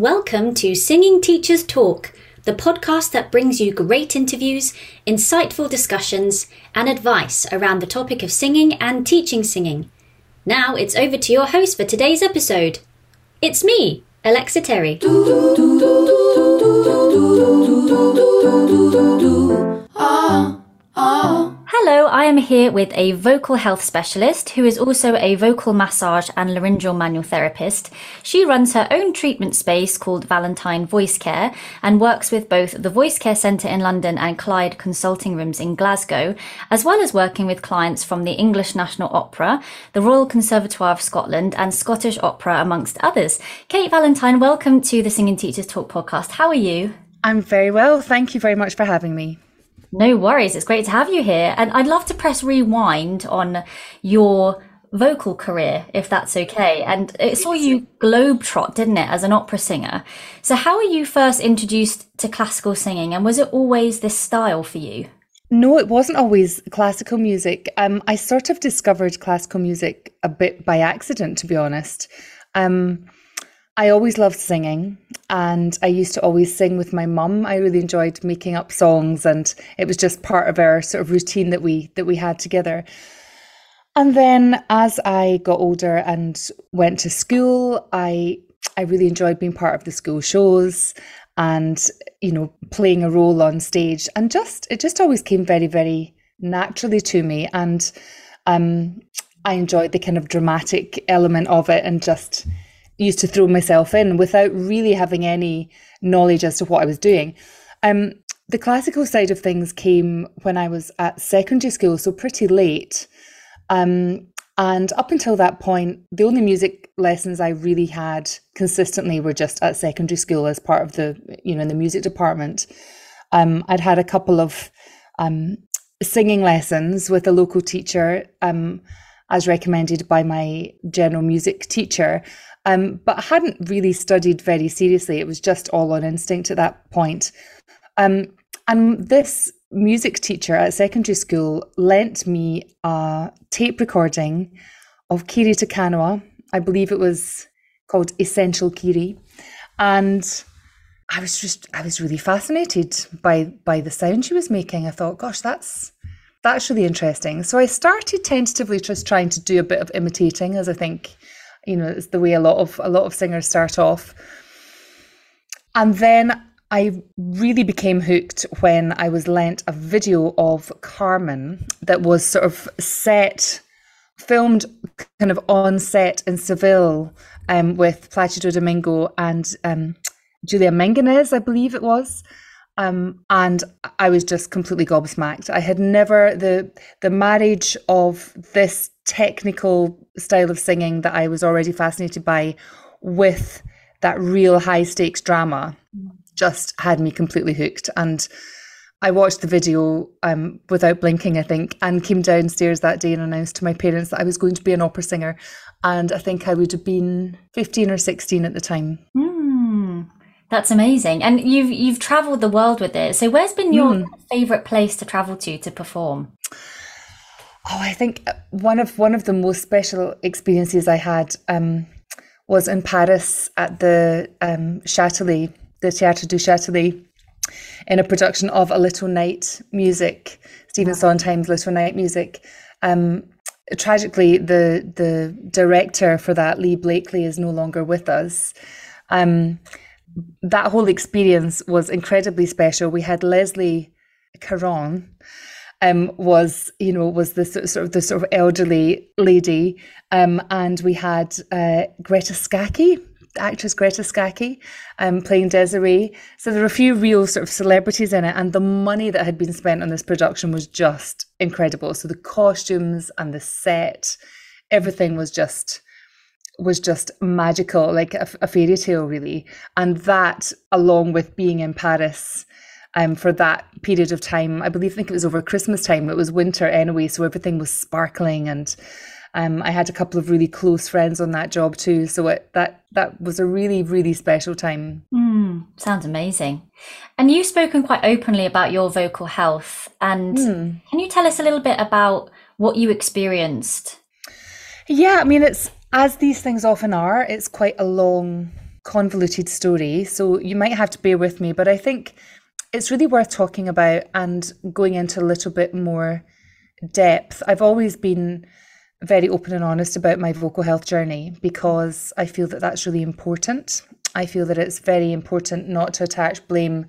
Welcome to Singing Teachers Talk, the podcast that brings you great interviews, insightful discussions, and advice around the topic of singing and teaching singing. Now it's over to your host for today's episode. It's me, Alexa Terry. Ah, ah. Hello, I am here with a vocal health specialist who is also a vocal massage and laryngeal manual therapist. She runs her own treatment space called Valentine Voice Care and works with both the Voice Care Centre in London and Clyde Consulting Rooms in Glasgow, as well as working with clients from the English National Opera, the Royal Conservatoire of Scotland, and Scottish Opera, amongst others. Kate Valentine, welcome to the Singing Teachers Talk podcast. How are you? I'm very well. Thank you very much for having me. No worries. It's great to have you here. And I'd love to press rewind on your vocal career, if that's okay. And it saw you globetrot, didn't it, as an opera singer? So, how were you first introduced to classical singing? And was it always this style for you? No, it wasn't always classical music. Um, I sort of discovered classical music a bit by accident, to be honest. Um, I always loved singing and I used to always sing with my mum. I really enjoyed making up songs and it was just part of our sort of routine that we that we had together. And then as I got older and went to school, I I really enjoyed being part of the school shows and you know playing a role on stage and just it just always came very very naturally to me and um I enjoyed the kind of dramatic element of it and just used to throw myself in without really having any knowledge as to what I was doing. Um, the classical side of things came when I was at secondary school, so pretty late. Um, and up until that point, the only music lessons I really had consistently were just at secondary school as part of the, you know, in the music department. Um, I'd had a couple of um, singing lessons with a local teacher, um, as recommended by my general music teacher. Um, but I hadn't really studied very seriously. It was just all on instinct at that point. Um, and this music teacher at secondary school lent me a tape recording of Kiri Te Kanawa. I believe it was called Essential Kiri. And I was just I was really fascinated by by the sound she was making. I thought, gosh, that's that's really interesting. So I started tentatively just trying to do a bit of imitating, as I think you know it's the way a lot of a lot of singers start off and then I really became hooked when I was lent a video of Carmen that was sort of set, filmed kind of on set in Seville um, with Placido Domingo and um, Julia Migenes, I believe it was. Um, and I was just completely gobsmacked. I had never the the marriage of this technical style of singing that I was already fascinated by with that real high stakes drama just had me completely hooked. And I watched the video um, without blinking, I think, and came downstairs that day and announced to my parents that I was going to be an opera singer. And I think I would have been 15 or 16 at the time. Mm, that's amazing. And you've you've traveled the world with it. So where's been your mm. favorite place to travel to to perform? Oh, I think uh, one of one of the most special experiences I had um, was in Paris at the um, Châtelet, the Théâtre du Châtelet, in a production of A Little Night Music, Stephen Sondheim's Little Night Music. Um, tragically, the the director for that, Lee Blakeley, is no longer with us. Um, that whole experience was incredibly special. We had Leslie Caron, um, was you know was the sort of the sort of elderly lady, um, and we had uh, Greta Scacchi, actress Greta Scacchi, um, playing Desiree. So there were a few real sort of celebrities in it, and the money that had been spent on this production was just incredible. So the costumes and the set, everything was just was just magical, like a, a fairy tale, really. And that, along with being in Paris um, for that period of time. I believe, I think it was over Christmas time. It was winter anyway, so everything was sparkling, and um, I had a couple of really close friends on that job too. So it, that that was a really really special time. Mm, sounds amazing. And you've spoken quite openly about your vocal health. And mm. can you tell us a little bit about what you experienced? Yeah, I mean, it's as these things often are. It's quite a long convoluted story, so you might have to bear with me, but I think it's really worth talking about and going into a little bit more depth. I've always been very open and honest about my vocal health journey because I feel that that's really important. I feel that it's very important not to attach blame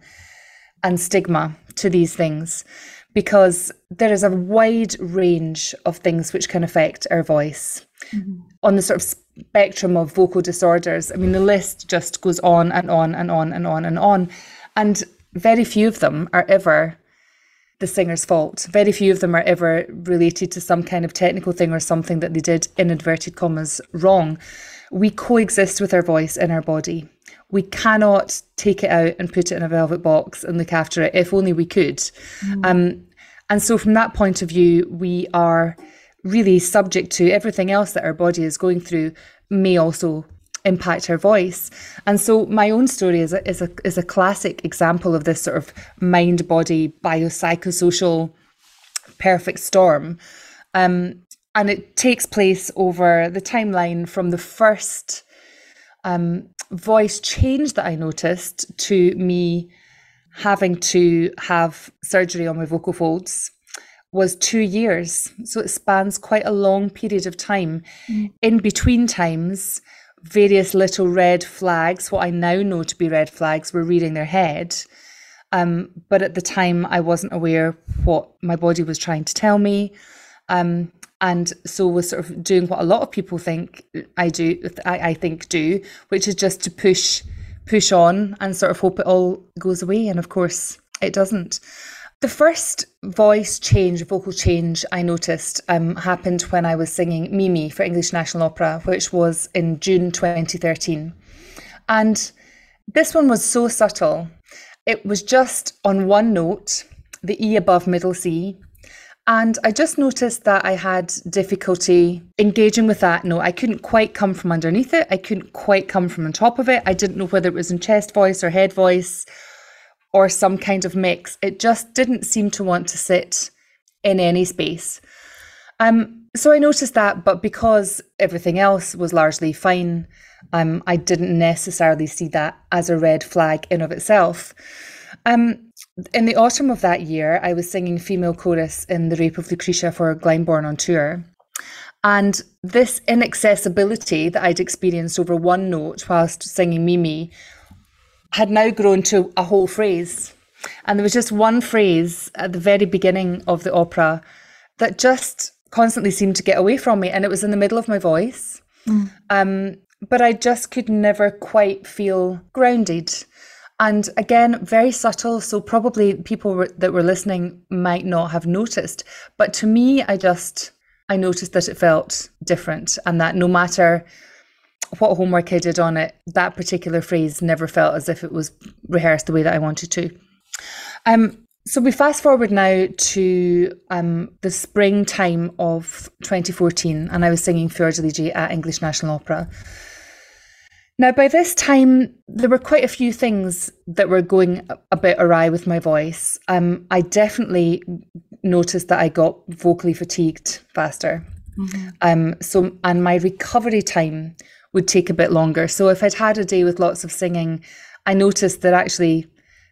and stigma to these things because there is a wide range of things which can affect our voice. Mm-hmm. On the sort of spectrum of vocal disorders, I mean, the list just goes on and on and on and on and on. And very few of them are ever the singer's fault. Very few of them are ever related to some kind of technical thing or something that they did, in inverted commas, wrong. We coexist with our voice in our body. We cannot take it out and put it in a velvet box and look after it, if only we could. Mm. Um, and so, from that point of view, we are really subject to everything else that our body is going through, may also impact her voice. And so my own story is a, is a, is a classic example of this sort of mind body biopsychosocial perfect storm. Um, and it takes place over the timeline from the first um, voice change that I noticed to me having to have surgery on my vocal folds was two years. So it spans quite a long period of time. Mm. In between times, various little red flags, what I now know to be red flags, were reading their head. Um, but at the time, I wasn't aware what my body was trying to tell me. Um, and so was sort of doing what a lot of people think I do, I, I think do, which is just to push, push on and sort of hope it all goes away. And of course, it doesn't. The first voice change, vocal change I noticed um, happened when I was singing Mimi for English National Opera, which was in June 2013. And this one was so subtle. It was just on one note, the E above middle C. And I just noticed that I had difficulty engaging with that note. I couldn't quite come from underneath it. I couldn't quite come from on top of it. I didn't know whether it was in chest voice or head voice or some kind of mix. It just didn't seem to want to sit in any space. Um, so I noticed that, but because everything else was largely fine, um, I didn't necessarily see that as a red flag in of itself. Um, in the autumn of that year, I was singing female chorus in The Rape of Lucretia for Glyndebourne on tour. And this inaccessibility that I'd experienced over one note whilst singing Mimi had now grown to a whole phrase. And there was just one phrase at the very beginning of the opera that just constantly seemed to get away from me. And it was in the middle of my voice. Mm. Um, but I just could never quite feel grounded. And again, very subtle. So probably people that were listening might not have noticed. But to me, I just, I noticed that it felt different and that no matter what homework I did on it, that particular phrase never felt as if it was rehearsed the way that I wanted to. Um, so we fast forward now to um, the springtime of 2014, and I was singing Fiordiligi at English National Opera. Now, by this time, there were quite a few things that were going a bit awry with my voice. Um, I definitely noticed that I got vocally fatigued faster. Mm-hmm. Um, so, and my recovery time would take a bit longer. So if I'd had a day with lots of singing, I noticed that actually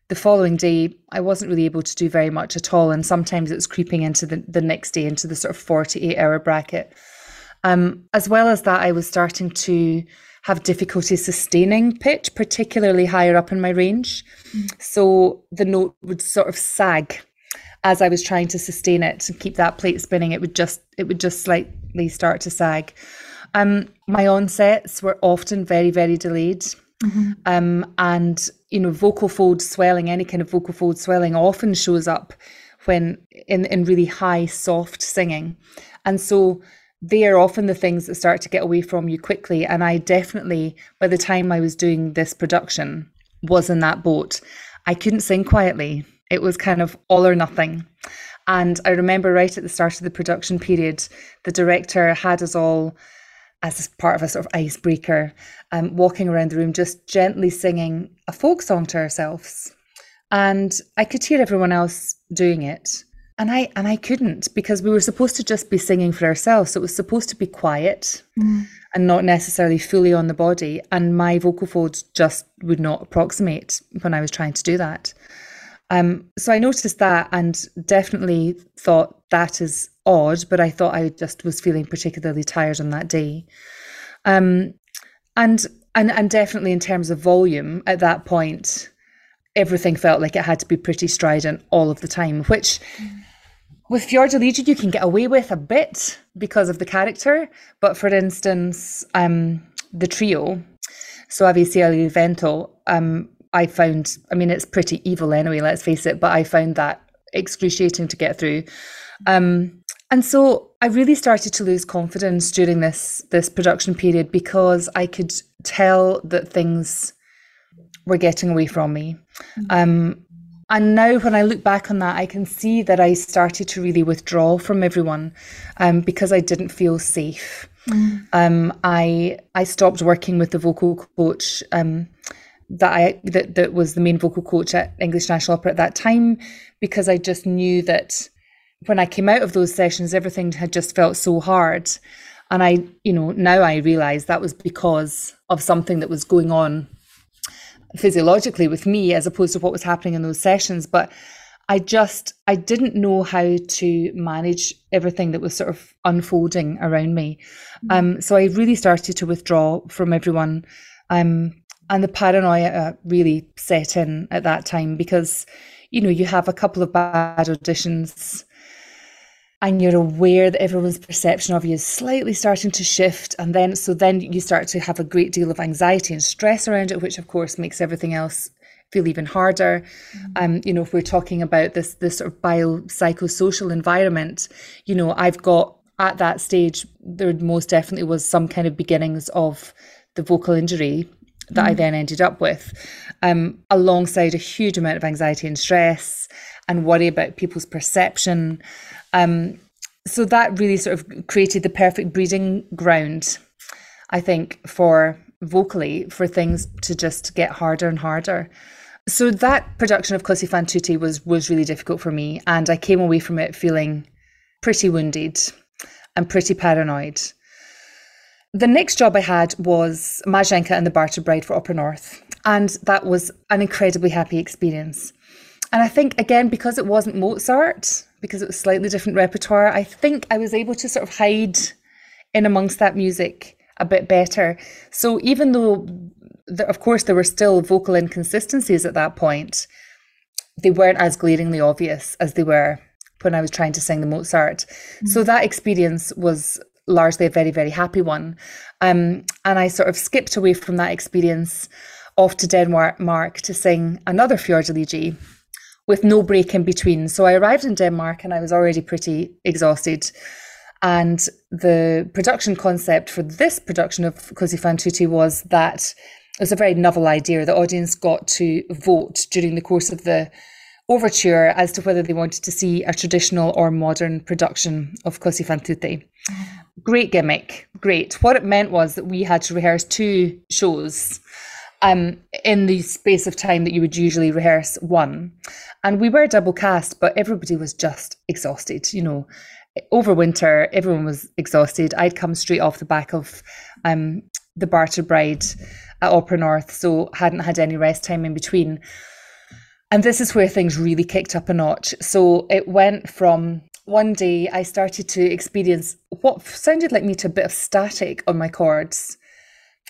the following day I wasn't really able to do very much at all. And sometimes it was creeping into the, the next day into the sort of 48 hour bracket. Um, as well as that, I was starting to have difficulty sustaining pitch, particularly higher up in my range. Mm. So the note would sort of sag as I was trying to sustain it and keep that plate spinning. It would just it would just slightly start to sag. Um, my onsets were often very, very delayed. Mm-hmm. Um, and you know, vocal fold swelling, any kind of vocal fold swelling, often shows up when in in really high, soft singing, and so they are often the things that start to get away from you quickly. And I definitely, by the time I was doing this production, was in that boat. I couldn't sing quietly. It was kind of all or nothing. And I remember right at the start of the production period, the director had us all as part of a sort of icebreaker, um, walking around the room just gently singing a folk song to ourselves. And I could hear everyone else doing it. and I and I couldn't because we were supposed to just be singing for ourselves. So it was supposed to be quiet mm. and not necessarily fully on the body. And my vocal folds just would not approximate when I was trying to do that. Um, so I noticed that and definitely thought that is odd, but I thought I just was feeling particularly tired on that day. Um, and and and definitely in terms of volume at that point, everything felt like it had to be pretty strident all of the time, which with Fiordiligi you can get away with a bit because of the character. But for instance, um, the trio, Soave sia il vento, um, I found, I mean, it's pretty evil anyway, let's face it, but I found that excruciating to get through. Um, and so I really started to lose confidence during this this production period because I could tell that things were getting away from me. Mm-hmm. Um, and now when I look back on that, I can see that I started to really withdraw from everyone um, because I didn't feel safe. Mm. Um, I I stopped working with the vocal coach um, that I that, that was the main vocal coach at English National Opera at that time because I just knew that when I came out of those sessions, everything had just felt so hard. And I, you know, now I realize that was because of something that was going on physiologically with me as opposed to what was happening in those sessions. But I just, I didn't know how to manage everything that was sort of unfolding around me. Mm-hmm. Um, so I really started to withdraw from everyone. Um, and the paranoia uh, really set in at that time because you know you have a couple of bad auditions and you're aware that everyone's perception of you is slightly starting to shift. And then so then you start to have a great deal of anxiety and stress around it which of course makes everything else feel even harder. Mm-hmm. um you know if we're talking about this this sort of biopsychosocial environment you know i've got at that stage there most definitely was some kind of beginnings of the vocal injury that mm. I then ended up with, um, alongside a huge amount of anxiety and stress and worry about people's perception. Um, so that really sort of created the perfect breeding ground, I think, for vocally for things to just get harder and harder. So that production of Così fan tutte was was really difficult for me, and I came away from it feeling pretty wounded and pretty paranoid. The next job I had was Marzenka and the Bartered Bride for Opera North. And that was an incredibly happy experience. And I think, again, because it wasn't Mozart, because it was slightly different repertoire, I think I was able to sort of hide in amongst that music a bit better. So even though, the, of course, there were still vocal inconsistencies at that point, they weren't as glaringly obvious as they were when I was trying to sing the Mozart. Mm-hmm. So that experience was largely a very, very happy one. Um, and I sort of skipped away from that experience off to Denmark to sing another Fiordiligi with no break in between. So I arrived in Denmark and I was already pretty exhausted. And the production concept for this production of Così fan tutte was that it was a very novel idea. The audience got to vote during the course of the overture as to whether they wanted to see a traditional or modern production of Così fan tutte. Great gimmick, great. What it meant was that we had to rehearse two shows um, in the space of time that you would usually rehearse one. And we were double cast, but everybody was just exhausted, you know. Over winter, everyone was exhausted. I'd come straight off the back of um, the Bartered Bride at Opera North, so hadn't had any rest time in between. And this is where things really kicked up a notch. So it went from one day I started to experience what sounded like me to a bit of static on my cords.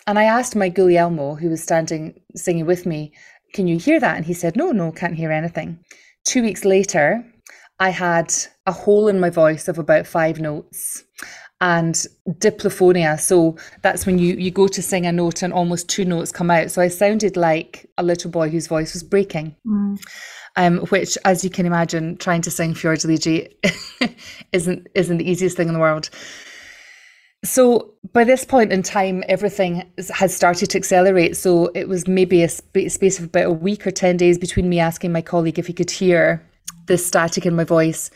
And I asked my Guglielmo, who was standing singing with me, Can you hear that? And he said, No, no, can't hear anything. Two weeks later, I had a hole in my voice of about five notes and diplophonia. So that's when you, you go to sing a note and almost two notes come out. So I sounded like a little boy whose voice was breaking. Mm. Um, which, as you can imagine, trying to sing Fiordiligi isn't isn't the easiest thing in the world. So by this point in time, everything has started to accelerate. So it was maybe a sp- space of about a week or ten days between me asking my colleague if he could hear the static in my voice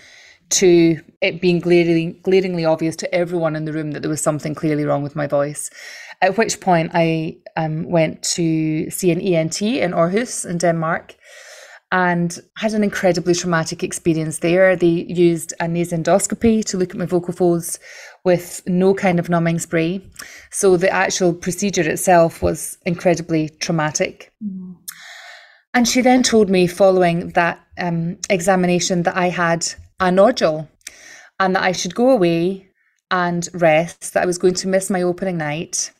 to it being glaringly, glaringly obvious to everyone in the room that there was something clearly wrong with my voice. At which point I um, went to see an ENT in Aarhus in Denmark. and had an incredibly traumatic experience there. They used a nasendoscopy to look at my vocal folds with no kind of numbing spray. So the actual procedure itself was incredibly traumatic. Mm. And she then told me following that um, examination that I had a nodule and that I should go away and rest, that I was going to miss my opening night,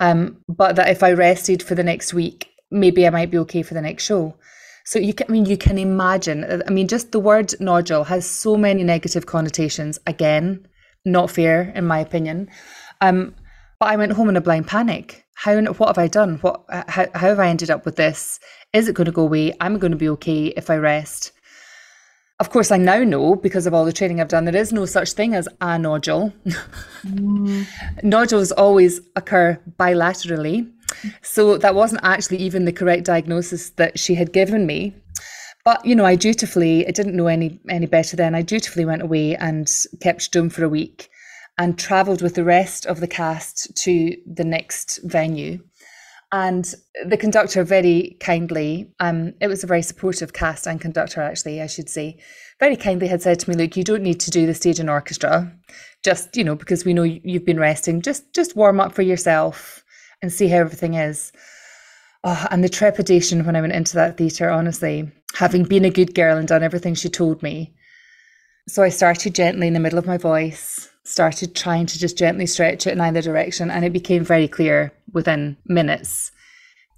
um, but that if I rested for the next week, maybe I might be okay for the next show. So you can, I mean, you can imagine. Uh, I mean, just the word nodule has so many negative connotations. Again, not fair in my opinion. Um, but I went home in a blind panic. How? What have I done? What? How, how have I ended up with this? Is it going to go away? I'm going to be okay if I rest. Of course, I now know because of all the training I've done, there is no such thing as a nodule. Mm. Nodules always occur bilaterally. So that wasn't actually even the correct diagnosis that she had given me. But you know, I dutifully, I didn't know any any better then. I dutifully went away and kept stum for a week and travelled with the rest of the cast to the next venue. And the conductor very kindly, um, it was a very supportive cast and conductor actually, I should say, very kindly had said to me, look, you don't need to do the stage and orchestra. Just, you know, because we know you've been resting, just just warm up for yourself and see how everything is. Oh, and the trepidation when I went into that theatre, honestly, having been a good girl and done everything she told me. So I started gently in the middle of my voice, started trying to just gently stretch it in either direction. And it became very clear within minutes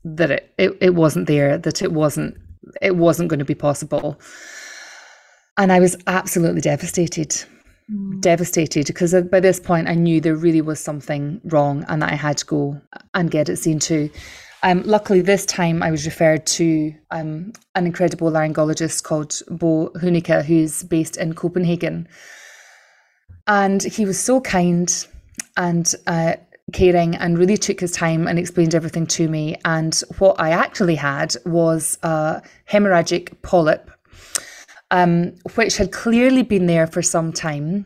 that it, it, it wasn't there, that it wasn't it wasn't going to be possible. And I was absolutely devastated mm. devastated because by this point I knew there really was something wrong and that I had to go and get it seen to. Um, luckily, this time I was referred to um, an incredible laryngologist called Bo Hunica, who's based in Copenhagen. And he was so kind and uh, caring and really took his time and explained everything to me. And what I actually had was a hemorrhagic polyp um, which had clearly been there for some time.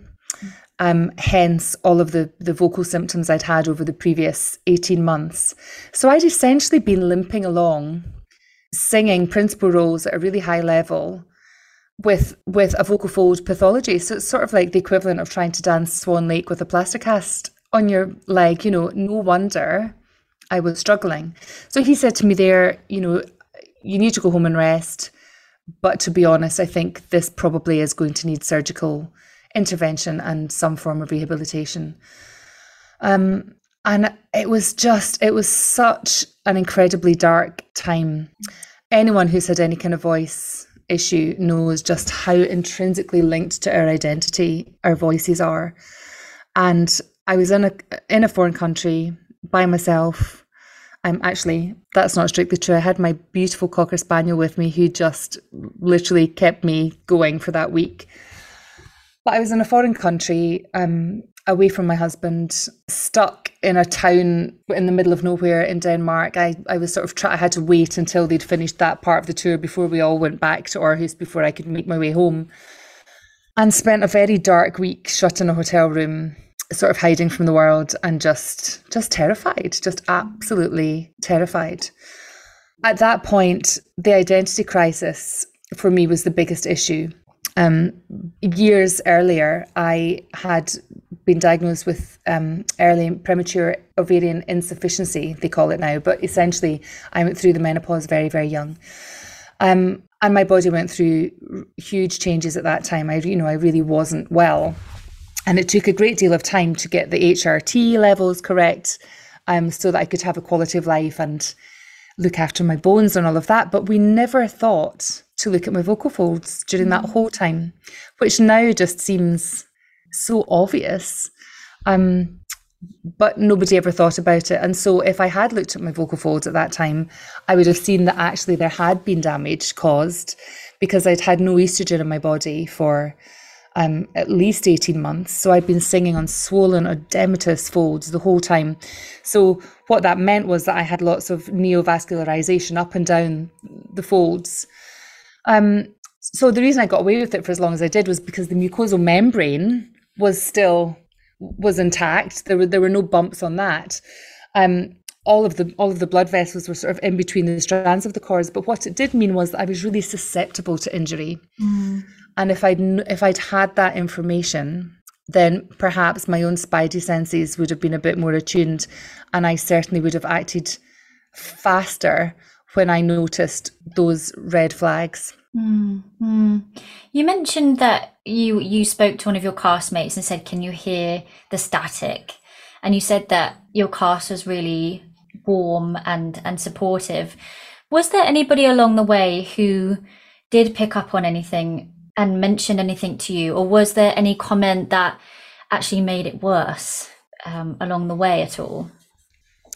Um, hence all of the, the vocal symptoms I'd had over the previous 18 months. So I'd essentially been limping along, singing principal roles at a really high level with with a vocal fold pathology. So it's sort of like the equivalent of trying to dance Swan Lake with a plaster cast on your leg. You know, no wonder I was struggling. So he said to me there, you know, you need to go home and rest. But to be honest, I think this probably is going to need surgical intervention and some form of rehabilitation. Um, and it was just, it was such an incredibly dark time. Anyone who's had any kind of voice issue knows just how intrinsically linked to our identity our voices are. And I was in a in a foreign country by myself I'm actually, that's not strictly true. I had my beautiful Cocker Spaniel with me who just literally kept me going for that week. But I was in a foreign country, um, away from my husband, stuck in a town in the middle of nowhere in Denmark. I, I was sort of try- I had to wait until they'd finished that part of the tour before we all went back to Aarhus before I could make my way home. And spent a very dark week shut in a hotel room sort of hiding from the world and just just terrified, just absolutely terrified. At that point, the identity crisis for me was the biggest issue. Um, years earlier, I had been diagnosed with um, early premature ovarian insufficiency, they call it now, but essentially, I went through the menopause very, very young. Um, and my body went through huge changes at that time. I, you know, I really wasn't well. And it took a great deal of time to get the HRT levels correct um, so that I could have a quality of life and look after my bones and all of that. But we never thought to look at my vocal folds during that mm. whole time, which now just seems so obvious. Um, but nobody ever thought about it. And so, if I had looked at my vocal folds at that time, I would have seen that actually there had been damage caused because I'd had no estrogen in my body for um, at least 18 months. So I'd been singing on swollen edematous folds the whole time. So what that meant was that I had lots of neovascularization up and down the folds. Um, so the reason I got away with it for as long as I did was because the mucosal membrane was still was intact. There were there were no bumps on that. Um, all of the all of the blood vessels were sort of in between the strands of the cords. But what it did mean was that I was really susceptible to injury. Mm. And if I'd if I'd had that information, then perhaps my own spidey senses would have been a bit more attuned, and I certainly would have acted faster when I noticed those red flags. Mm-hmm. You mentioned that you you spoke to one of your castmates and said, "Can you hear the static?" And you said that your cast was really warm and and supportive. Was there anybody along the way who did pick up on anything and mention anything to you, or was there any comment that actually made it worse um, along the way at all?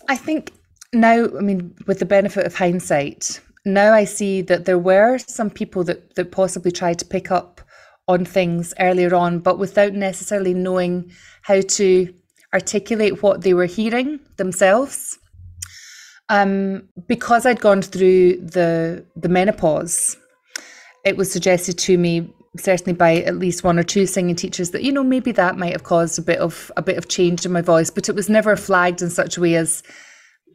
I think now, I mean, with the benefit of hindsight, now I see that there were some people that, that possibly tried to pick up on things earlier on, but without necessarily knowing how to articulate what they were hearing themselves. Um, because I'd gone through the the menopause, it was suggested to me certainly by at least one or two singing teachers that you know maybe that might have caused a bit of a bit of change in my voice, but it was never flagged in such a way as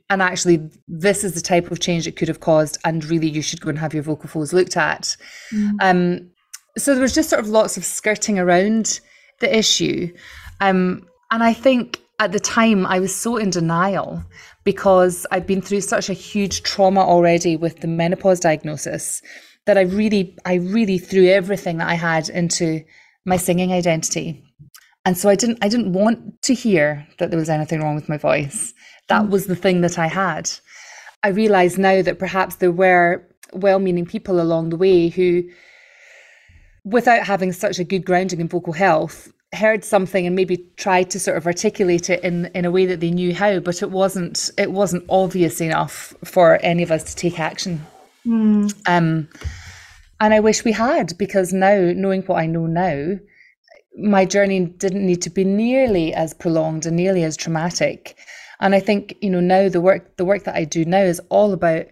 and actually this is the type of change it could have caused and really you should go and have your vocal folds looked at. Mm. um, so there was just sort of lots of skirting around the issue. Um, and i think at the time i was so in denial because i'd been through such a huge trauma already with the menopause diagnosis that i really i really threw everything that i had into my singing identity. And so i didn't i didn't want to hear that there was anything wrong with my voice that mm. was the thing that I had. I realize now that perhaps there were well meaning people along the way who, without having such a good grounding in vocal health, heard something and maybe tried to sort of articulate it in, in a way that they knew how, but it wasn't it wasn't obvious enough for any of us to take action. Mm. Um, and I wish we had, because now, knowing what I know now, my journey didn't need to be nearly as prolonged and nearly as traumatic. And I think, you know, now the work the work that I do now is all about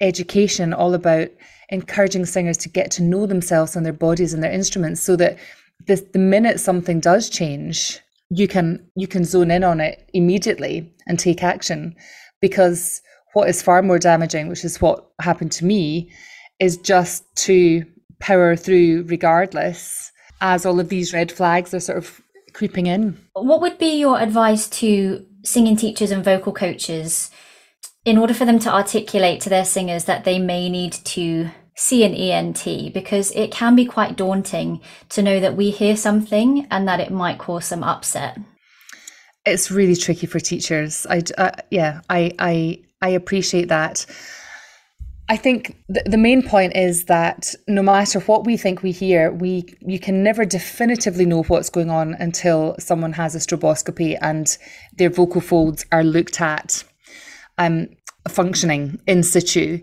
education, all about encouraging singers to get to know themselves and their bodies and their instruments so that this, the minute something does change, you can you can zone in on it immediately and take action. Because what is far more damaging, which is what happened to me, is just to power through regardless as all of these red flags are sort of creeping in. What would be your advice to singing teachers and vocal coaches in order for them to articulate to their singers that they may need to see an ENT because it can be quite daunting to know that we hear something and that it might cause some upset. It's really tricky for teachers. I uh, yeah, I I I appreciate that. I think the, the main point is that no matter what we think we hear, we you can never definitively know what's going on until someone has a stroboscopy and their vocal folds are looked at um, functioning in situ.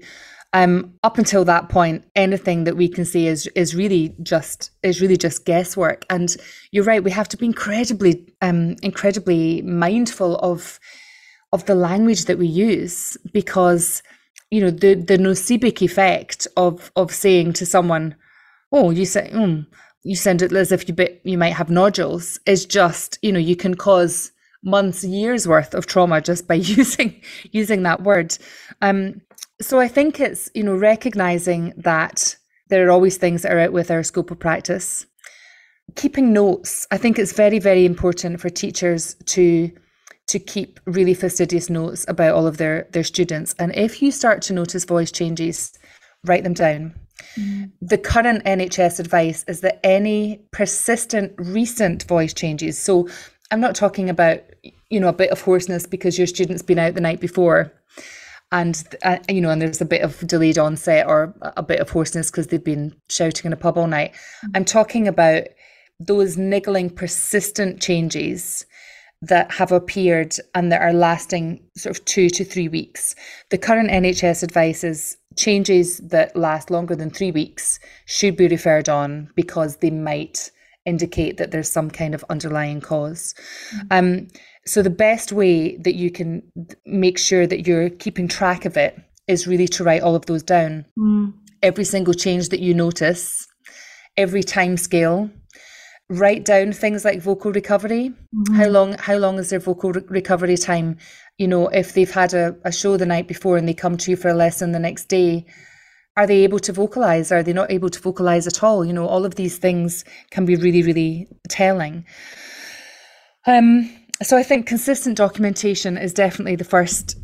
Um, up until that point, anything that we can see is is really just is really just guesswork. And you're right, we have to be incredibly um, incredibly mindful of of the language that we use because you know the the nocebic effect of of saying to someone oh you say mm, you send it as if you bit, you might have nodules is just you know you can cause months years worth of trauma just by using using that word. Um so i think it's you know recognizing that there are always things that are out with our scope of practice. Keeping notes i think it's very very important for teachers to to keep really fastidious notes about all of their their students and if you start to notice voice changes write them down mm. the current nhs advice is that any persistent recent voice changes so i'm not talking about you know a bit of hoarseness because your student's been out the night before and uh, you know and there's a bit of delayed onset or a bit of hoarseness because they've been shouting in a pub all night mm. i'm talking about those niggling persistent changes that have appeared and that are lasting sort of two to three weeks. The current NHS advice is changes that last longer than three weeks should be referred on because they might indicate that there's some kind of underlying cause. Mm-hmm. Um, so, the best way that you can make sure that you're keeping track of it is really to write all of those down. Mm. Every single change that you notice, every time scale, write down things like vocal recovery. Mm-hmm. How long how long is their vocal re- recovery time? You know, if they've had a, a show the night before and they come to you for a lesson the next day, are they able to vocalize? Are they not able to vocalize at all? You know, all of these things can be really, really telling. Um, so I think consistent documentation is definitely the first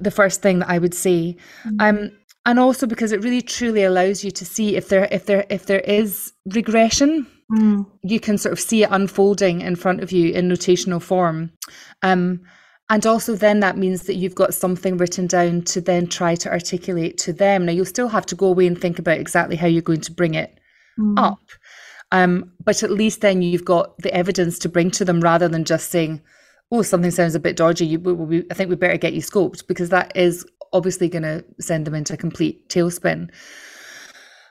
the first thing that I would say. Mm-hmm. Um, and also because it really truly allows you to see if there if there if there is regression mm. you can sort of see it unfolding in front of you in notational form um, and also then that means that you've got something written down to then try to articulate to them now you'll still have to go away and think about exactly how you're going to bring it mm. up um, but at least then you've got the evidence to bring to them rather than just saying oh something sounds a bit dodgy you, we, we, i think we better get you scoped because that is obviously going to send them into a complete tailspin.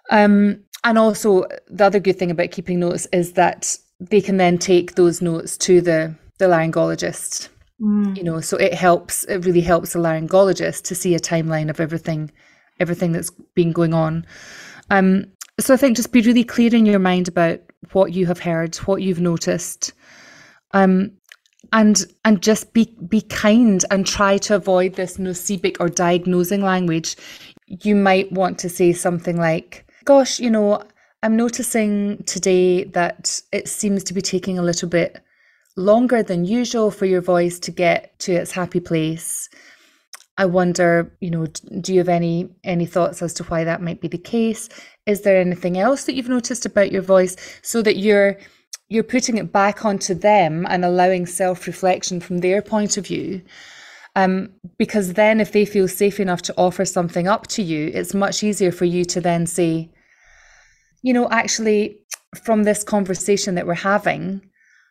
Um, and also, the other good thing about keeping notes is that they can then take those notes to the the laryngologist. Mm. You know, so it helps. It really helps the laryngologist to see a timeline of everything, everything that's been going on. Um, so I think just be really clear in your mind about what you have heard, what you've noticed. Um, and and just be be kind and try to avoid this nocebic or diagnosing language you might want to say something like gosh you know i'm noticing today that it seems to be taking a little bit longer than usual for your voice to get to its happy place i wonder you know do you have any any thoughts as to why that might be the case is there anything else that you've noticed about your voice so that you're you're putting it back onto them and allowing self reflection from their point of view. Um, because then, if they feel safe enough to offer something up to you, it's much easier for you to then say, you know, actually, from this conversation that we're having,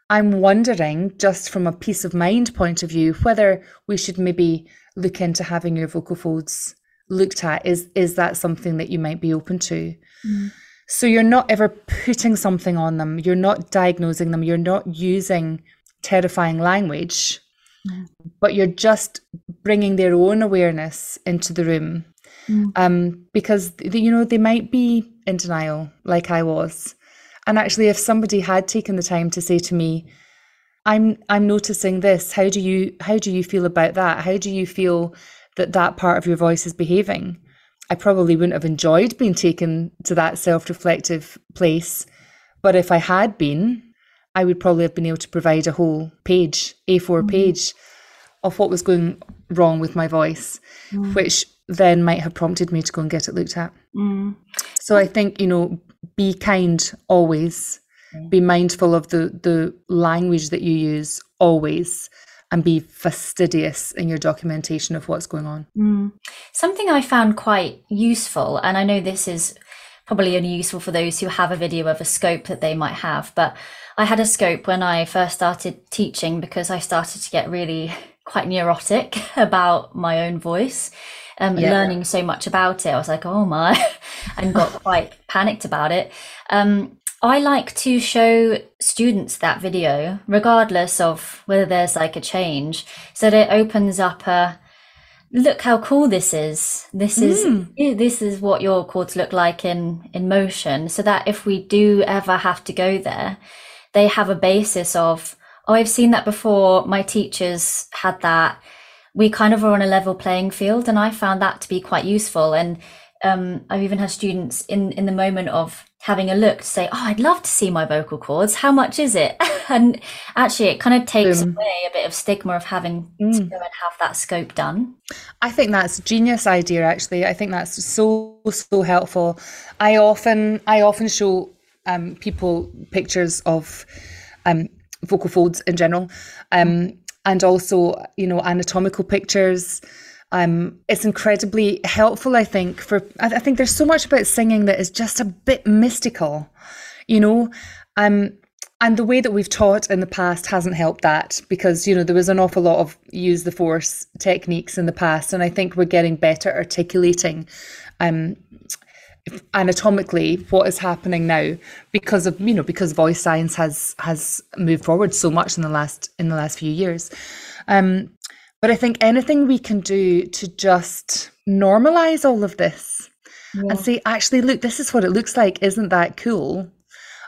I'm wondering, just from a peace of mind point of view, whether we should maybe look into having your vocal folds looked at. Is is that something that you might be open to? Mm. So you're not ever putting something on them, you're not diagnosing them, you're not using terrifying language, mm. but you're just bringing their own awareness into the room. Mm. Um, because you know they might be in denial, like I was, and actually, if somebody had taken the time to say to me, "I'm I'm noticing this. How do you how do you feel about that? How do you feel that that part of your voice is behaving?" I probably wouldn't have enjoyed being taken to that self reflective place. But if I had been, I would probably have been able to provide a whole page, A4 mm. page, of what was going wrong with my voice, mm. which then might have prompted me to go and get it looked at. Mm. So I think, you know, be kind always, be mindful of the, the language that you use always and be fastidious in your documentation of what's going on. Mm. Something I found quite useful, and I know this is probably only useful for those who have a video of a scope that they might have, but I had a scope when I first started teaching because I started to get really quite neurotic about my own voice. Um, yeah. learning so much about it, I was like, "Oh my," and got quite panicked about it. Um, I like to show students that video, regardless of whether there's like a change, so that it opens up a look how cool this is. This is mm. this is what your cords look like in in motion. So that if we do ever have to go there, they have a basis of oh, I've seen that before. My teachers had that. We kind of are on a level playing field, and I found that to be quite useful. And um, I've even had students in in the moment of having a look to say, "Oh, I'd love to see my vocal cords. How much is it?" and actually, it kind of takes um, away a bit of stigma of having mm. to go and have that scope done. I think that's a genius idea. Actually, I think that's so so helpful. I often I often show um, people pictures of um, vocal folds in general, um, and also you know anatomical pictures um, it's incredibly helpful, I think. For I, think there's so much about singing that is just a bit mystical, you know. Um, and the way that we've taught in the past hasn't helped that because you know there was an awful lot of use the force techniques in the past, and I think we're getting better articulating. Um, anatomically what is happening now because of you know because voice science has has moved forward so much in the last in the last few years um but I think anything we can do to just normalize all of this yeah. and say, actually, look, this is what it looks like. Isn't that cool?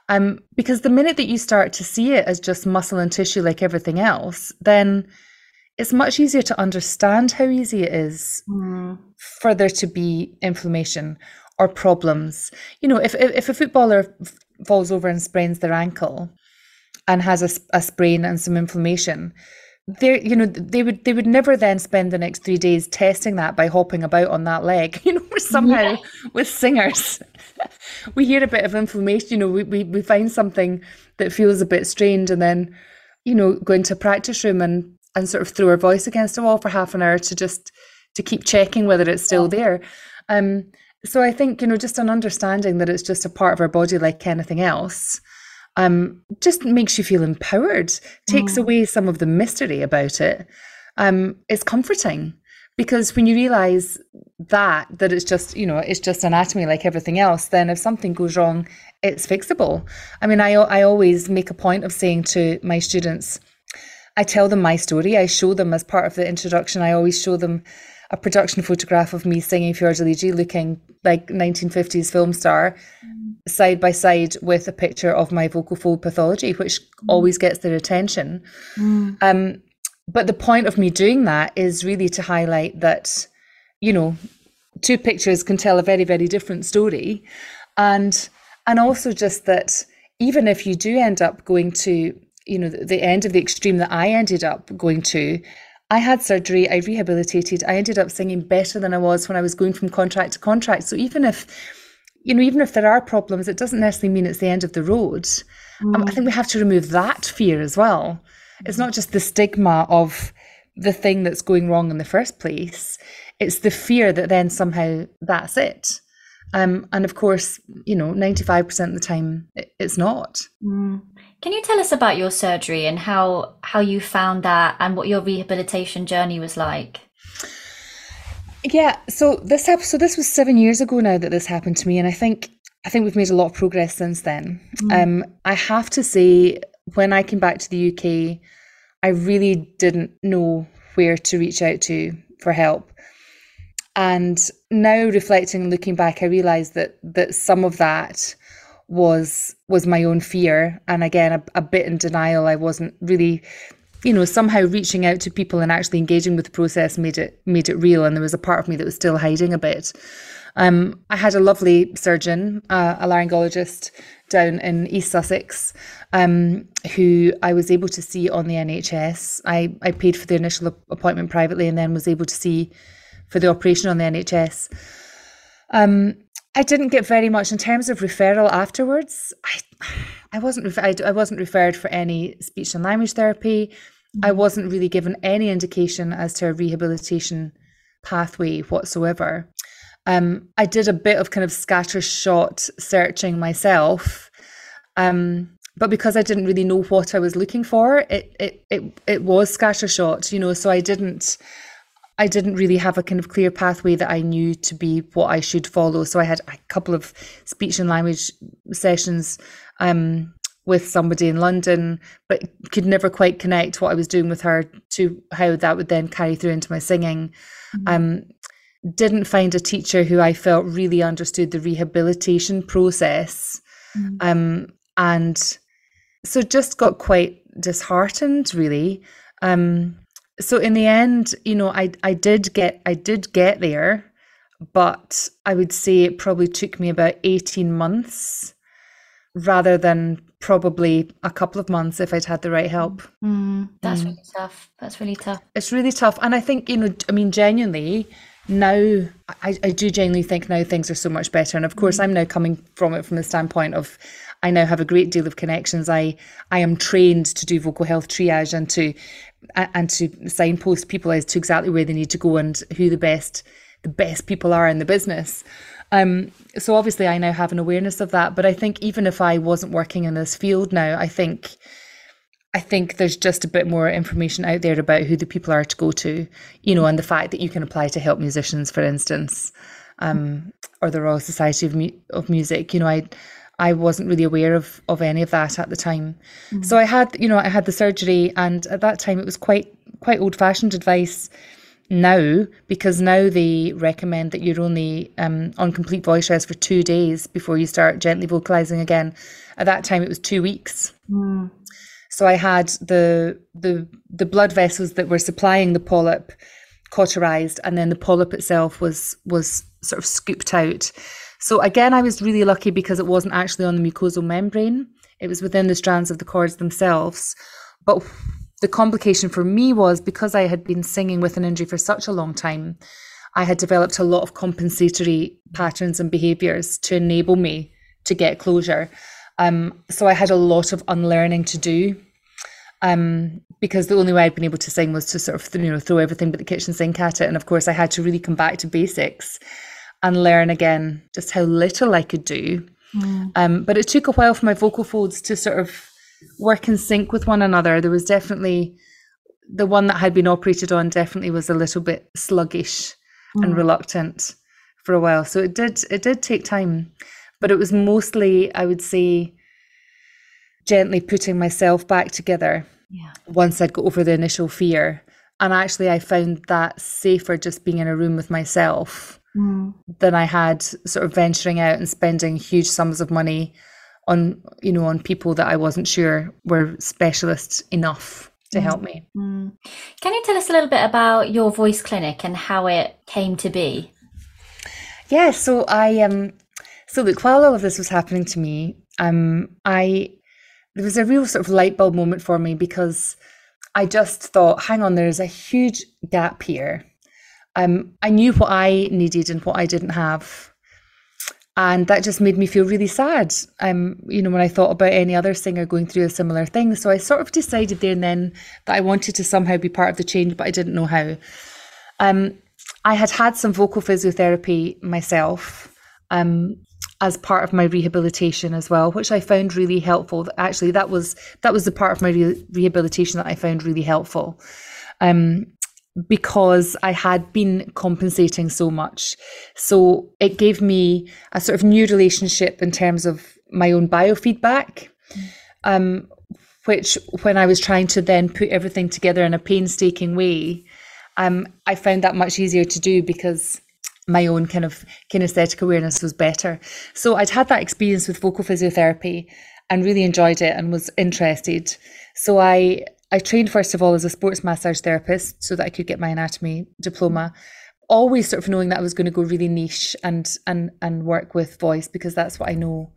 Um, because the minute that you start to see it as just muscle and tissue like everything else, then it's much easier to understand how easy it is mm. for there to be inflammation or problems. You know, if, if, if a footballer falls over and sprains their ankle and has a, a sprain and some inflammation, they you know they would they would never then spend the next three days testing that by hopping about on that leg you know somehow yeah. with singers we hear a bit of inflammation you know we, we we find something that feels a bit strange and then you know go into a practice room and and sort of throw our voice against a wall for half an hour to just to keep checking whether it's still there um so I think, you know, just an understanding that it's just a part of our body like anything else um, just makes you feel empowered, takes mm. away some of the mystery about it. Um, it's comforting because when you realize that that it's just you know it's just anatomy like everything else then if something goes wrong it's fixable i mean i i always make a point of saying to my students i tell them my story i show them as part of the introduction i always show them a production photograph of me singing Fiordiligi looking like 1950s film star mm. side by side with a picture of my vocal fold pathology, which mm. always gets their attention. Mm. Um, but the point of me doing that is really to highlight that, you know, two pictures can tell a very, very different story. And and also just that even if you do end up going to, you know, the end of the extreme that I ended up going to, I had surgery, I rehabilitated, I ended up singing better than I was when I was going from contract to contract. So even if, you know, even if there are problems, it doesn't necessarily mean it's the end of the road. Mm. Um, I think we have to remove that fear as well. It's not just the stigma of the thing that's going wrong in the first place, it's the fear that then somehow that's it. Um, and of course, you know, 95% of the time, it's not. Mm. Can you tell us about your surgery and how how you found that and what your rehabilitation journey was like? Yeah, so this happened. So this was seven years ago now that this happened to me, and I think I think we've made a lot of progress since then. Mm. Um, I have to say, when I came back to the UK, I really didn't know where to reach out to for help. And now reflecting, and looking back, I realised that that some of that was was my own fear. And again a, a bit in denial. I wasn't really you know somehow reaching out to people and actually engaging with the process made it made it real. And there was a part of me that was still hiding a bit. Um, i had a lovely surgeon uh, a laryngologist down in east sussex um, who i was able to see on the nhs I, I paid for the initial appointment privately and then was able to see for the operation on the nhs um, I didn't get very much in terms of referral afterwards. I, I wasn't I, I wasn't referred for any speech and language therapy. I mm-hmm. wasn't really given any indication as to a rehabilitation pathway whatsoever. Um, I did a bit of kind of scattershot searching myself, um, but because I didn't really know what I was looking for, it it it it was scattershot, you know. So I didn't I didn't really have a kind of clear pathway that I knew to be what I should follow. So I had a couple of speech and language sessions um, with somebody in London, but could never quite connect what I was doing with her to how that would then carry through into my singing. Mm-hmm. Um, didn't find a teacher who I felt really understood the rehabilitation process. Mm-hmm. Um, and so just got quite disheartened, really. Um, so in the end, you know, I I did get I did get there, but I would say it probably took me about 18 months rather than probably a couple of months if I'd had the right help. Mm, that's mm. really tough. That's really tough. It's really tough. And I think, you know, I mean, genuinely, now I, I do genuinely think now things are so much better. And of course, mm. I'm now coming from it from the standpoint of I now have a great deal of connections. I I am trained to do vocal health triage and to and to signpost people as to exactly where they need to go and who the best the best people are in the business. Um, so obviously I now have an awareness of that. But I think even if I wasn't working in this field now, I think I think there's just a bit more information out there about who the people are to go to, you know, and the fact that you can apply to help musicians, for instance, um, or the Royal Society of, Mu- of Music. You know, I I wasn't really aware of of any of that at the time. Mm-hmm. So I had, you know, I had the surgery, and at that time it was quite quite old fashioned advice. Now, because now they recommend that you're only um, on complete voice rest for two days before you start gently vocalizing again. At that time, it was two weeks. Mm. So I had the the the blood vessels that were supplying the polyp cauterized, and then the polyp itself was was sort of scooped out. So again, I was really lucky because it wasn't actually on the mucosal membrane; it was within the strands of the cords themselves. But the complication for me was because I had been singing with an injury for such a long time. I had developed a lot of compensatory patterns and behaviors to enable me to get closure. Um, so I had a lot of unlearning to do. Um, because the only way I'd been able to sing was to sort of you know throw everything but the kitchen sink at it, and of course I had to really come back to basics and learn again just how little I could do. Mm. Um, but it took a while for my vocal folds to sort of work in sync with one another. There was definitely the one that had been operated on definitely was a little bit sluggish mm. and reluctant for a while. So it did it did take time but it was mostly, I would say, gently putting myself back together yeah. once I'd got over the initial fear. And actually, I found that safer just being in a room with myself mm. than I had sort of venturing out and spending huge sums of money on, you know, on people that I wasn't sure were specialists enough to mm. help me. Mm. Can you tell us a little bit about your voice clinic and how it came to be? Yeah, so I um so look, while all of this was happening to me, um, I there was a real sort of light bulb moment for me because I just thought, hang on, there's a huge gap here. Um, I knew what I needed and what I didn't have. And that just made me feel really sad. Um, you know, when I thought about any other singer going through a similar thing. So I sort of decided there and then that I wanted to somehow be part of the change, but I didn't know how. Um, I had had some vocal physiotherapy myself. Um, as part of my rehabilitation as well, which I found really helpful. Actually, that was that was the part of my re- rehabilitation that I found really helpful, um, because I had been compensating so much. So it gave me a sort of new relationship in terms of my own biofeedback, um, which when I was trying to then put everything together in a painstaking way, um, I found that much easier to do because my own kind of kinesthetic awareness was better. So I'd had that experience with vocal physiotherapy and really enjoyed it and was interested. So I I trained first of all as a sports massage therapist so that I could get my anatomy diploma. Always sort of knowing that I was going to go really niche and and and work with voice because that's what I know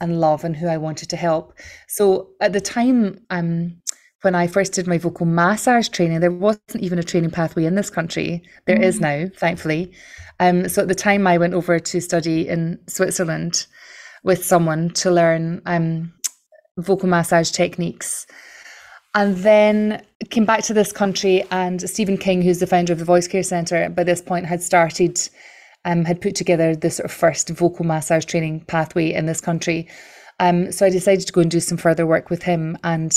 and love and who I wanted to help. So at the time, um, when I first did my vocal massage training, there wasn't even a training pathway in this country. There mm. is now, thankfully. Um, so at the time, I went over to study in Switzerland with someone to learn um, vocal massage techniques. And then came back to this country, and Stephen King, who's the founder of the Voice Care Centre, by this point had started, um, had put together the sort of first vocal massage training pathway in this country. Um, so I decided to go and do some further work with him and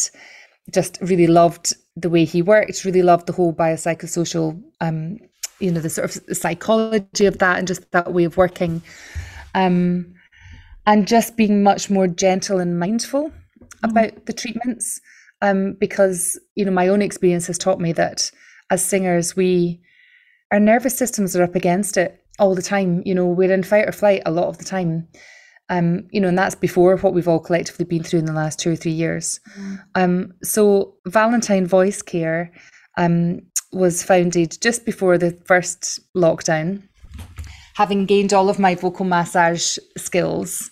just really loved the way he worked, really loved the whole biopsychosocial um, you know the sort of psychology of that and just that way of working um, and just being much more gentle and mindful mm-hmm. about the treatments um, because you know my own experience has taught me that as singers we our nervous systems are up against it all the time you know we're in fight or flight a lot of the time um, you know, and that's before what we've all collectively been through in the last two or three years. Mm. Um, so Valentine Voice Care um, was founded just before the first lockdown, having gained all of my vocal massage skills.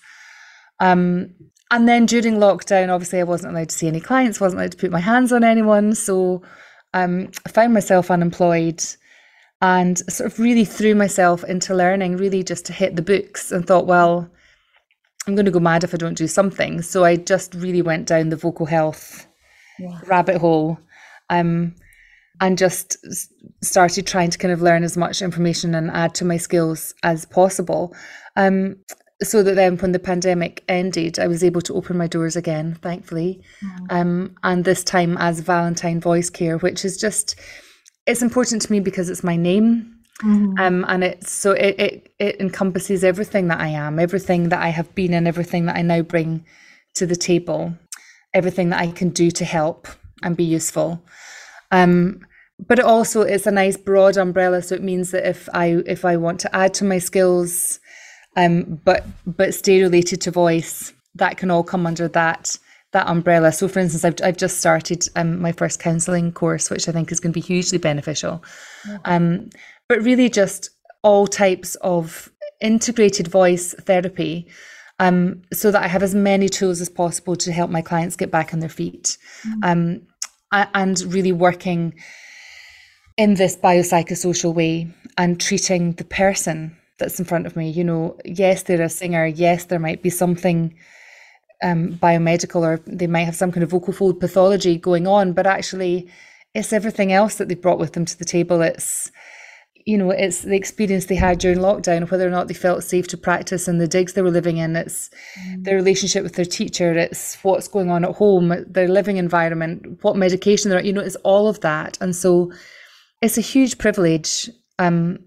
Um, and then during lockdown, obviously, I wasn't allowed to see any clients, wasn't allowed to put my hands on anyone. So um, I found myself unemployed and sort of really threw myself into learning, really just to hit the books and thought, well, I'm going to go mad if I don't do something. So I just really went down the vocal health yeah. rabbit hole. Um, and just started trying to kind of learn as much information and add to my skills as possible. Um, so that then when the pandemic ended, I was able to open my doors again, thankfully. Mm. Um, and this time as Valentine Voice Care, which is just, it's important to me because it's my name. Mm. Um, and it's so it, it it encompasses everything that I am, everything that I have been, and everything that I now bring to the table, everything that I can do to help and be useful. Um, but it also it's a nice broad umbrella so it means that if i if i want to add to my skills um but but stay related to voice that can all come under that that umbrella. So, for instance, I've I've just started um, my first counselling course, which I think is going to be hugely beneficial. Mm-hmm. Um, but really, just all types of integrated voice therapy, um, so that I have as many tools as possible to help my clients get back on their feet, mm-hmm. um, and really working in this biopsychosocial way and treating the person that's in front of me. You know, yes, they're a singer. Yes, there might be something um, biomedical or they might have some kind of vocal fold pathology going on, but actually, it's everything else that they've brought with them to the table. It's you know, it's the experience they had during lockdown, whether or not they felt safe to practice in the digs they were living in. It's mm. their relationship with their teacher. It's what's going on at home, their living environment, what medication they're, you know, it's all of that. And so it's a huge privilege um,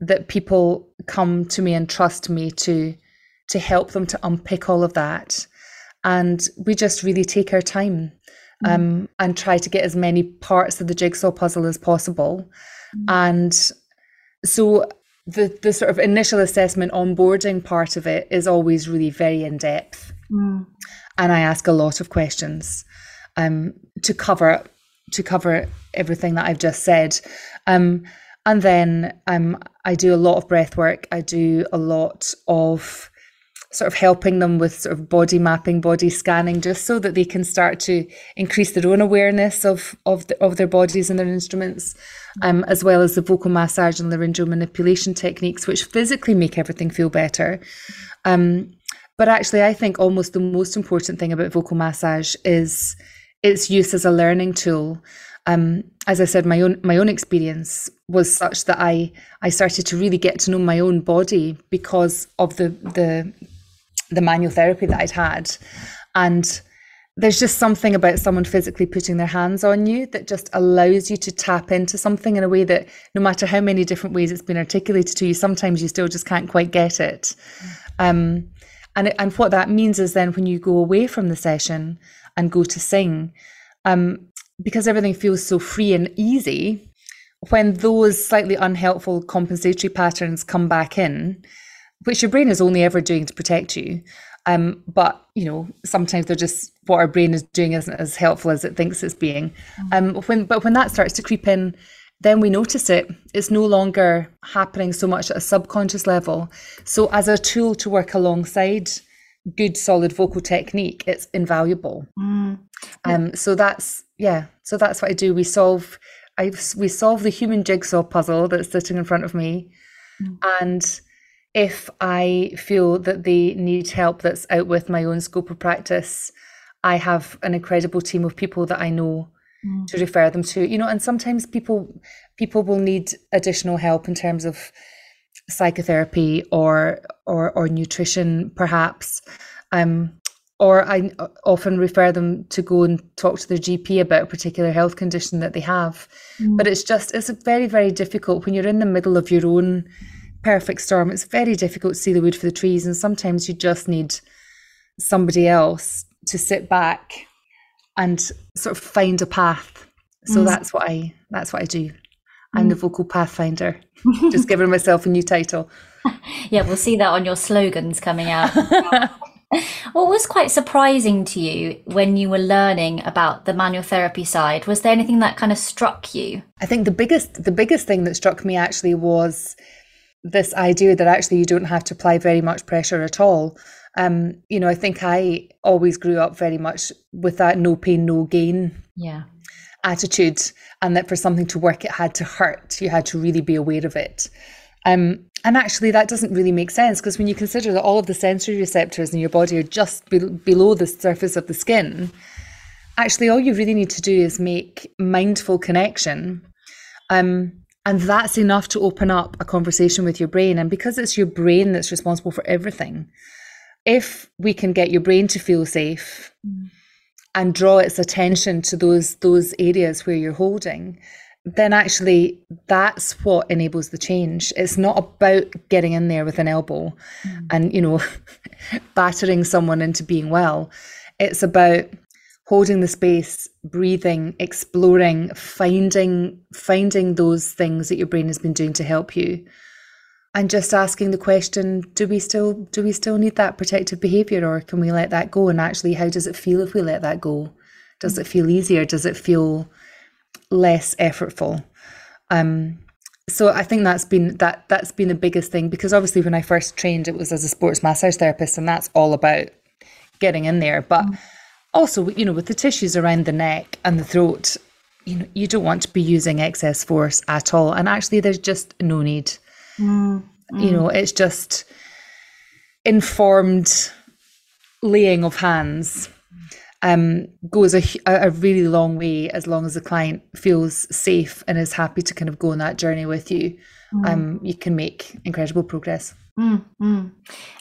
that people come to me and trust me to to help them to unpick all of that and we just really take our time mm. um, and try to get as many parts of the jigsaw puzzle as possible. Mm. And so the the sort of initial assessment onboarding part of it is always really very in depth, mm. and I ask a lot of questions um, to cover to cover everything that I've just said. Um, and then um, I do a lot of breath work. I do a lot of sort of helping them with sort of body mapping, body scanning, just so that they can start to increase their own awareness of of, the, of their bodies and their instruments, um, as well as the vocal massage and laryngeal manipulation techniques, which physically make everything feel better. Um, but actually, I think almost the most important thing about vocal massage is its use as a learning tool. Um, as I said, my own my own experience was such that I I started to really get to know my own body because of the the the manual therapy that I'd had. And there's just something about someone physically putting their hands on you that just allows you to tap into something in a way that no matter how many different ways it's been articulated to you, sometimes you still just can't quite get it. Um, and, and what that means is then when you go away from the session and go to sing, um, because everything feels so free and easy, when those slightly unhelpful compensatory patterns come back in, which your brain is only ever doing to protect you. Um, but you know, sometimes they're just what our brain is doing isn't as helpful as it thinks it's being. Um, when but when that starts to creep in, then we notice it. It's no longer happening so much at a subconscious level. So as a tool to work alongside good solid vocal technique, it's invaluable. Mm. Um, so that's yeah. So that's what I do. We solve. I we solve the human jigsaw puzzle that's sitting in front of me, mm. and if I feel that they need help that's out with my own scope of practice, I have an incredible team of people that I know mm. to refer them to. You know, and sometimes people people will need additional help in terms of psychotherapy or or or nutrition, perhaps. Um, or I often refer them to go and talk to their GP about a particular health condition that they have. Mm. But it's just it's very very difficult when you're in the middle of your own perfect storm, it's very difficult to see the wood for the trees. And sometimes you just need somebody else to sit back and sort of find a path. So mm. that's what I that's what I do. I'm mm. the vocal pathfinder. just giving myself a new title. yeah, we'll see that on your slogans coming out. what was quite surprising to you when you were learning about the manual therapy side? Was there anything that kind of struck you? I think the biggest the biggest thing that struck me actually was this idea that actually you don't have to apply very much pressure at all. Um, you know, I think I always grew up very much with that no pain, no gain yeah. attitude, and that for something to work, it had to hurt. You had to really be aware of it. Um, and actually, that doesn't really make sense because when you consider that all of the sensory receptors in your body are just be- below the surface of the skin, actually, all you really need to do is make mindful connection. Um, and that's enough to open up a conversation with your brain. And because it's your brain that's responsible for everything, if we can get your brain to feel safe mm. And draw its attention to those those areas where you're holding, then actually that's what enables the change. It's not about getting in there with an elbow mm. and, you know, battering someone into being well. It's about holding the space, breathing, exploring, finding finding those things that your brain has been doing to help you. And just asking the question do we still do we still need that protective behavior or can we let that go? And actually how does it feel if we let that go? Does it feel easier? Does it feel less effortful? Um so i think that's been that that's been the biggest thing because obviously when i first trained it was as a sports massage therapist and that's all about getting in there. But mm. also you know with the tissues around the neck and the throat you know you don't want to be using excess force at all. And actually there's just no need mm. you know it's just informed laying of hands um, goes a, a really long way as long as the client feels safe and is happy to kind of go on that journey with you. Mm. Um, you can make incredible progress. Mm, mm.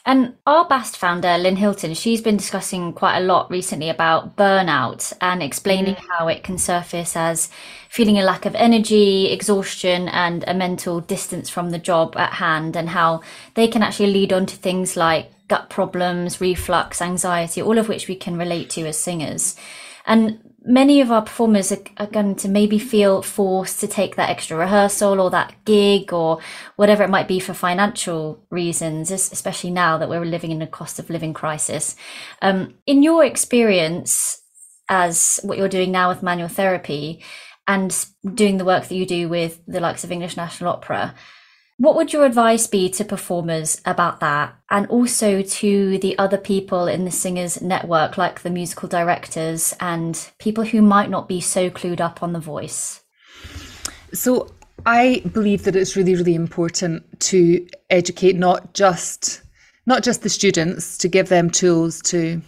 And our BAST founder, Lynn Hilton, she's been discussing quite a lot recently about burnout and explaining mm. how it can surface as feeling a lack of energy, exhaustion, and a mental distance from the job at hand, and how they can actually lead on to things like gut problems, reflux, anxiety, all of which we can relate to as singers. And many of our performers are, are, going to maybe feel forced to take that extra rehearsal or that gig or whatever it might be for financial reasons, especially now that we're living in a cost of living crisis. Um, in your experience, as what you're doing now with manual therapy and doing the work that you do with the likes of English National Opera, what would your advice be to performers about that and also to the other people in the singers network, like the musical directors and people who might not be so clued up on the voice? So, I believe that it's really, really important to educate not just not just the students to give them tools to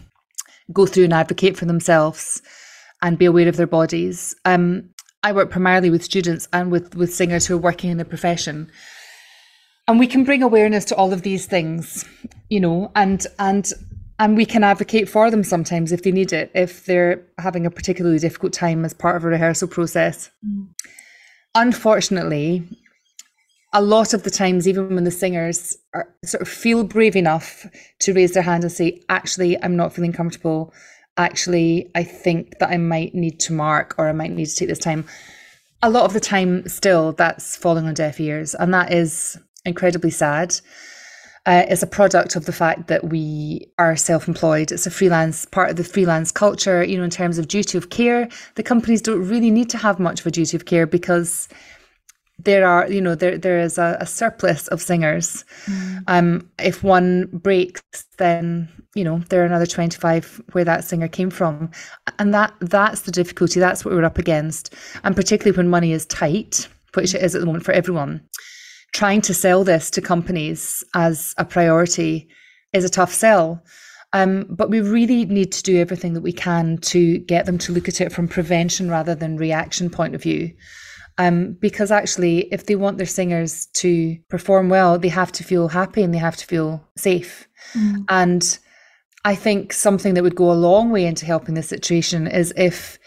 go through and advocate for themselves and be aware of their bodies. Um, I work primarily with students and with with singers who are working in the profession and we can bring awareness to all of these things you know and and and we can advocate for them sometimes if they need it if they're having a particularly difficult time as part of a rehearsal process. Mm. unfortunately a lot of the times even when the singers are sort of feel brave enough to raise their hand and say actually i'm not feeling comfortable. Actually i think that i might need to mark or i might need to take this time. A lot of the time still that's falling on deaf ears and that is incredibly sad. Uh, is a product of the fact that we are self-employed. It's a freelance part of the freelance culture. You know, in terms of duty of care, the companies don't really need to have much of a duty of care because there are, you know, there there is a, a surplus of singers. Mm. Um, if one breaks, then you know there are another twenty five where that singer came from, and that that's the difficulty. That's what we're up against, and particularly when money is tight, which it is at the moment for everyone trying to sell this to companies as a priority is a tough sell. Um, but we really need to do everything that we can to get them to look at it from prevention rather than reaction point of view. Um, because actually, if they want their singers to perform well, they have to feel happy and they have to feel safe. Mm. And I think something that would go a long way into helping this situation is if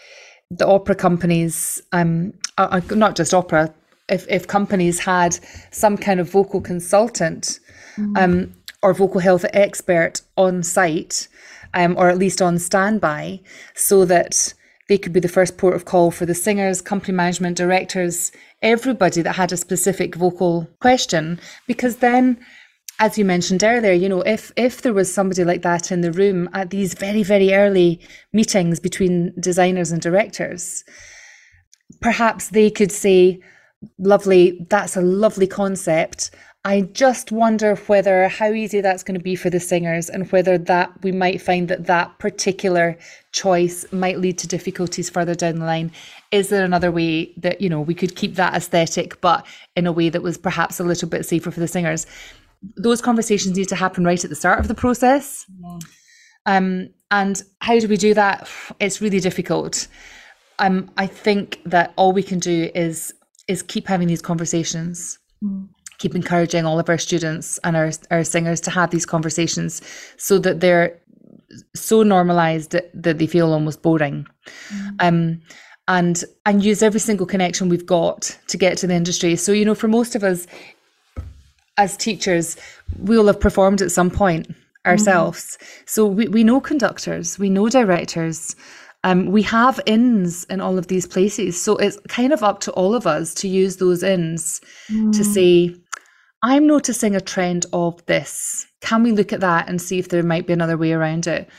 the opera companies, um, uh, uh not just opera, if, if companies had some kind of vocal consultant mm. um, or vocal health expert on site, um, or at least on standby, so that they could be the first port of call for the singers, company management, directors, everybody that had a specific vocal question. Because then, as you mentioned earlier, you know, if if there was somebody like that in the room at these very very early meetings between designers and directors, perhaps they could say, lovely. That's a lovely concept. I just wonder whether how easy that's going to be for the singers and whether that we might find that that particular choice might lead to difficulties further down the line. Is there another way that, you know, we could keep that aesthetic, but in a way that was perhaps a little bit safer for the singers? Those conversations need to happen right at the start of the process. Yeah. Um, and how do we do that? It's really difficult. Um, I think that all we can do is is keep having these conversations. Mm. Keep encouraging all of our students and our, our singers to have these conversations so that they're so normalized that, that they feel almost boring. Mm. Um, and and use every single connection we've got to get to the industry. So, you know, for most of us as teachers, we'll have performed at some point ourselves. Mm. So we, we know conductors, we know directors, um, we have ins in all of these places. So it's kind of up to all of us to use those ins mm. to say, I'm noticing a trend of this. Can we look at that and see if there might be another way around it?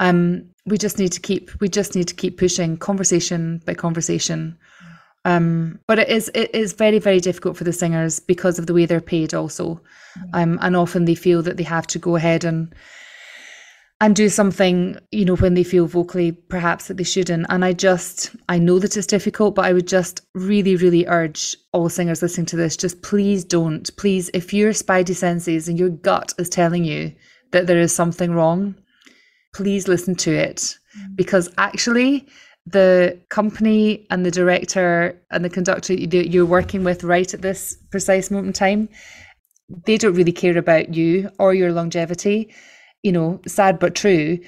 Um, we just need to keep we just need to keep pushing conversation by conversation. Um, but it is it is very very difficult for the singers because of the way they're paid also, um, and often they feel that they have to go ahead and and do something you know when they feel vocally perhaps that they shouldn't. And i just i know that it's difficult but i would just really really urge all singers listening to this just please don't please if your spidey senses and your gut is telling you that there is something wrong please listen to it. Mm. Because actually the company and the director and the conductor that you're working with right at this precise moment in time they don't really care about you or your longevity you know sad but true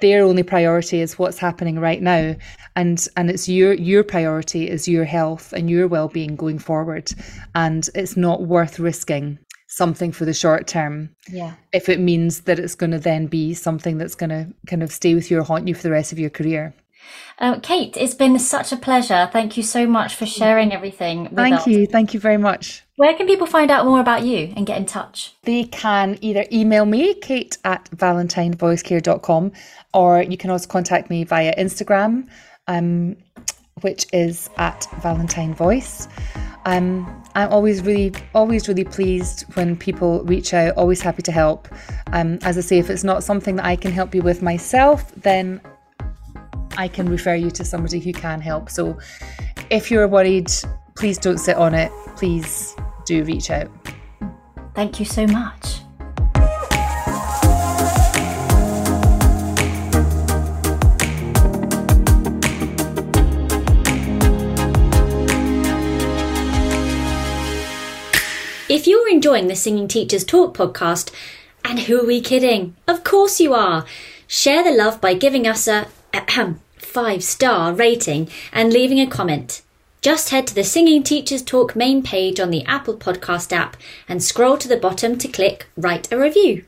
their only priority is what's happening right now. And and it's your your priority is your health and your well-being going forward. And it's not worth risking something for the short term. Yeah. If it means that it's going to then be something that's going to kind of stay with you or haunt you for the rest of your career um, Kate, it's been such a pleasure. Thank you so much for sharing everything. Thank us. you. Thank you very much. Where can people find out more about you and get in touch? They can either email me, kate at valentinevoicecare.com, or you can also contact me via Instagram, um, which is at Valentine Voice. Um, I'm always really, always really pleased when people reach out, always happy to help. Um, as I say, if it's not something that I can help you with myself, then I can refer you to somebody who can help. So if you're worried, please don't sit on it. Please do reach out. Thank you so much. If you're enjoying the Singing Teachers Talk podcast, and who are we kidding? Of course you are. Share the love by giving us a five star rating and leaving a comment. Just head to the Singing Teachers Talk main page on the Apple Podcast app and scroll to the bottom to click Write a Review.